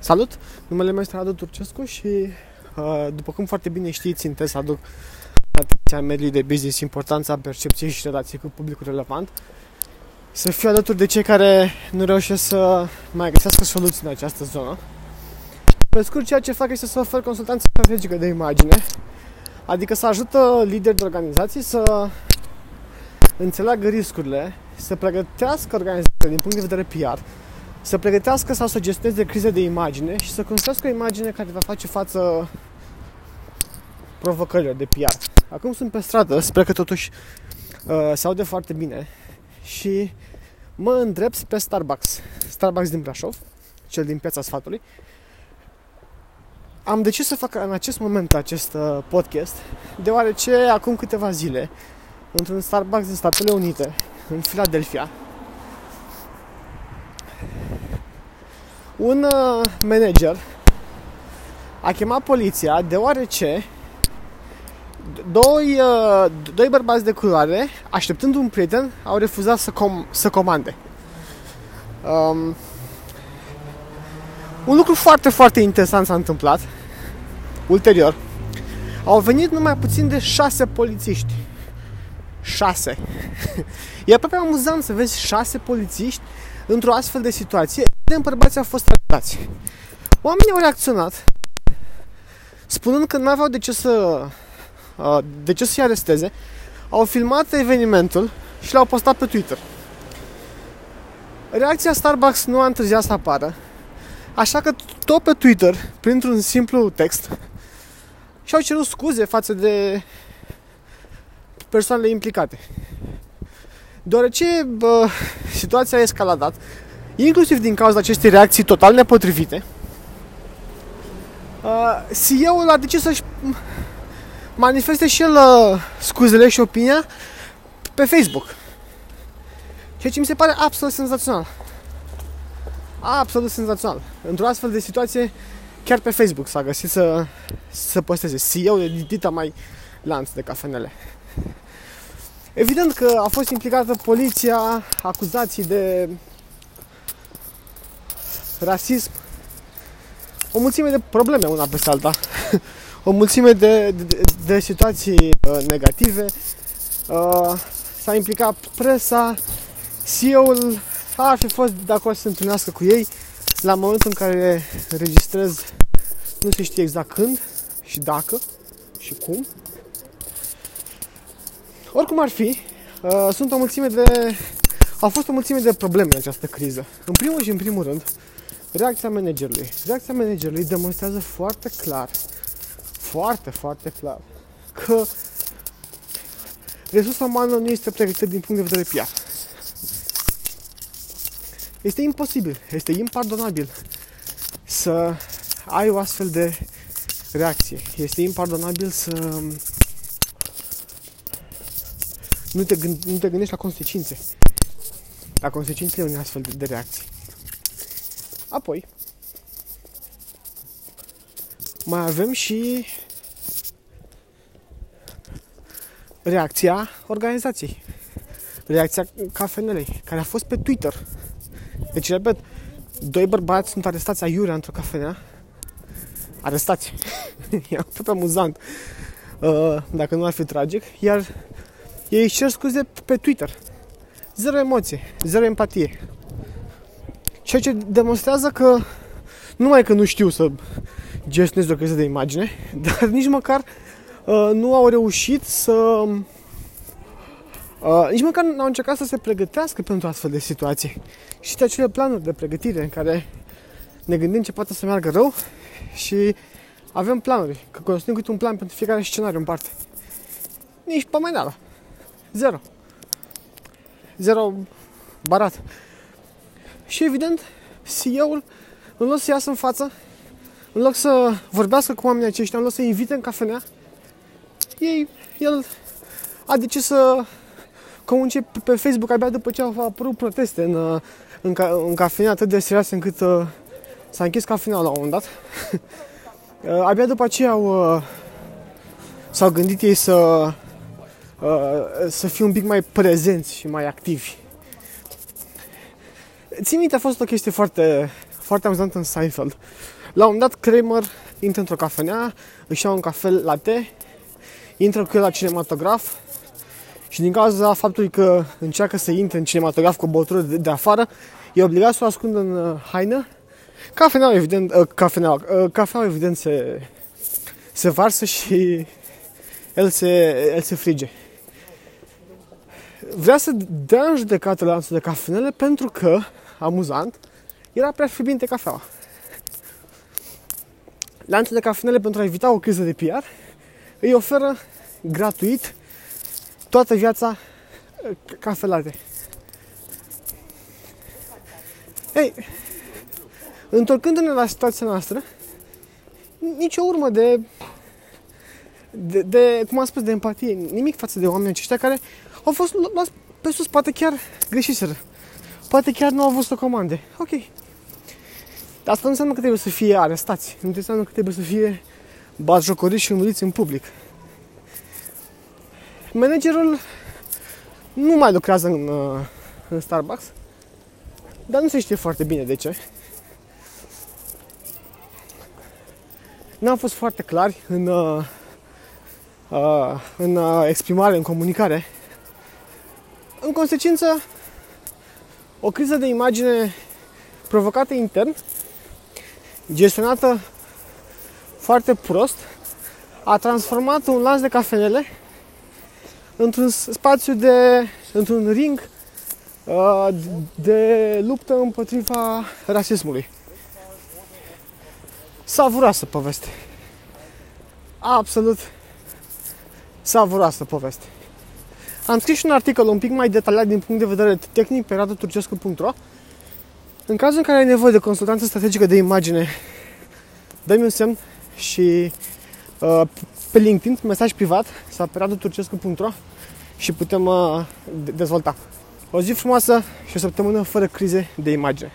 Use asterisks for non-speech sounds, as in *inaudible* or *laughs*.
Salut! Numele meu este Radu Turcescu și, uh, după cum foarte bine știți, țintesc să aduc atenția mediului de business, importanța percepției și relației cu publicul relevant, să fiu alături de cei care nu reușesc să mai găsească soluții în această zonă. Pe scurt, ceea ce fac este să ofer consultanță strategică de imagine, adică să ajută lideri de organizații să înțeleagă riscurile, să pregătească organizația din punct de vedere PR, să pregătească sau să gestioneze crize de imagine și să construiască o imagine care va face față provocărilor de PR. Acum sunt pe stradă, sper că totuși uh, se aude foarte bine și mă îndrept pe Starbucks. Starbucks din Brașov, cel din Piața Sfatului. Am decis să fac în acest moment acest uh, podcast, deoarece acum câteva zile, într-un Starbucks din Statele Unite, în Philadelphia, un uh, manager a chemat poliția deoarece doi, uh, doi bărbați de culoare, așteptând un prieten, au refuzat să, com- să comande. Um, un lucru foarte, foarte interesant s-a întâmplat ulterior. Au venit numai puțin de șase polițiști. Șase. *laughs* E aproape amuzant să vezi șase polițiști într-o astfel de situație. Evident, bărbații au fost arestați. Oamenii au reacționat spunând că nu aveau de ce să uh, de ce să-i aresteze, au filmat evenimentul și l-au postat pe Twitter. Reacția Starbucks nu a întârziat să apară, așa că tot pe Twitter, printr-un simplu text, și-au cerut scuze față de persoanele implicate. Deoarece bă, situația a escaladat, inclusiv din cauza acestei reacții total nepotrivite, uh, CEO-ul a decis să-și manifeste și el uh, scuzele și opinia pe Facebook. Ceea ce mi se pare absolut senzațional. Absolut senzațional. Într-o astfel de situație, chiar pe Facebook s-a găsit să, să posteze CEO de dita mai lanț de cafenele. Evident că a fost implicată poliția, acuzații de rasism, o mulțime de probleme una peste alta, *laughs* o mulțime de, de, de situații uh, negative. Uh, s-a implicat presa, CEO-ul ar fi fost de acord să se întâlnească cu ei la momentul în care registrez, nu se știe exact când și dacă și cum. Oricum ar fi, uh, sunt o mulțime de... Au fost o mulțime de probleme în această criză. În primul și în primul rând, reacția managerului. Reacția managerului demonstrează foarte clar, foarte, foarte clar, că resursa umană nu este pregătită din punct de vedere PR. Este imposibil, este impardonabil să ai o astfel de reacție. Este impardonabil să nu te, gând, nu te gândești la consecințe. La consecințele unei astfel de, de reacții. Apoi, mai avem și reacția organizației. Reacția cafenelei, care a fost pe Twitter. Deci, repet, doi bărbați sunt arestați aiurea într-o cafenea. Arestați. *laughs* e tot amuzant. Uh, dacă nu ar fi tragic. Iar ei își cer scuze pe Twitter. Zero emoție, zero empatie. Ceea ce demonstrează că nu numai că nu știu să gestionez o criză de imagine, *laughs* dar nici măcar uh, nu au reușit să uh, nici măcar nu au încercat să se pregătească pentru astfel de situații. Și de acele planuri de pregătire în care ne gândim ce poate să meargă rău și avem planuri, că construim câte un plan pentru fiecare scenariu în parte. Nici pomenală. Zero. Zero barat. Și evident, CEO-ul, în loc să iasă în față, în loc să vorbească cu oamenii aceștia, în loc să invite în cafenea, ei, el a decis să comunice pe Facebook abia după ce au apărut proteste în, în, ca, în cafenea atât de serioase încât uh, s-a închis cafenea la un moment dat. *laughs* uh, abia după aceea au, uh, s-au gândit ei să, uh, să fie un pic mai prezenți și mai activi. Țin minte, a fost o chestie foarte, foarte amuzant în Seinfeld. La un moment dat, Kramer intră într-o cafenea, își ia un cafel latte, intră cu el la cinematograf și din cauza faptului că încearcă să intre în cinematograf cu o băutură de, de afară, e obligat să o ascundă în uh, haină. Cafeneaua, evident, uh, cafeneaua, uh, cafeaua, evident, se, se varsă și el se, el se frige. Vrea să dea în judecată lanțul de cafenele pentru că, amuzant, era prea fierbinte cafeaua. Lanțul de cafenele, pentru a evita o criză de PR, îi oferă gratuit toată viața uh, cafelate. Ei, întorcându-ne la situația noastră, nicio urmă de, de, de, cum am spus, de empatie, nimic față de oamenii aceștia care au fost luați pe sus, poate chiar greșiseră. Poate chiar nu au avut o comande. Ok. Dar asta nu înseamnă că trebuie să fie arestați. Nu înseamnă că trebuie să fie batjocoriți și înmuliți în public. Managerul nu mai lucrează în, uh, în Starbucks, dar nu se știe foarte bine de ce. N-am fost foarte clari în, uh, uh, în uh, exprimare, în comunicare. În consecință, o criză de imagine provocată intern, gestionată foarte prost, a transformat un lanț de cafenele într-un spațiu de, într-un ring uh, de luptă împotriva rasismului. Savuroasă poveste. Absolut savuroasă poveste. Am scris și un articol un pic mai detaliat din punct de vedere tehnic pe radoturcescu.ro În cazul în care ai nevoie de consultanță strategică de imagine, dă-mi un semn și uh, pe LinkedIn, mesaj privat sau pe radoturcescu.ro și putem uh, dezvolta. O zi frumoasă și o săptămână fără crize de imagine.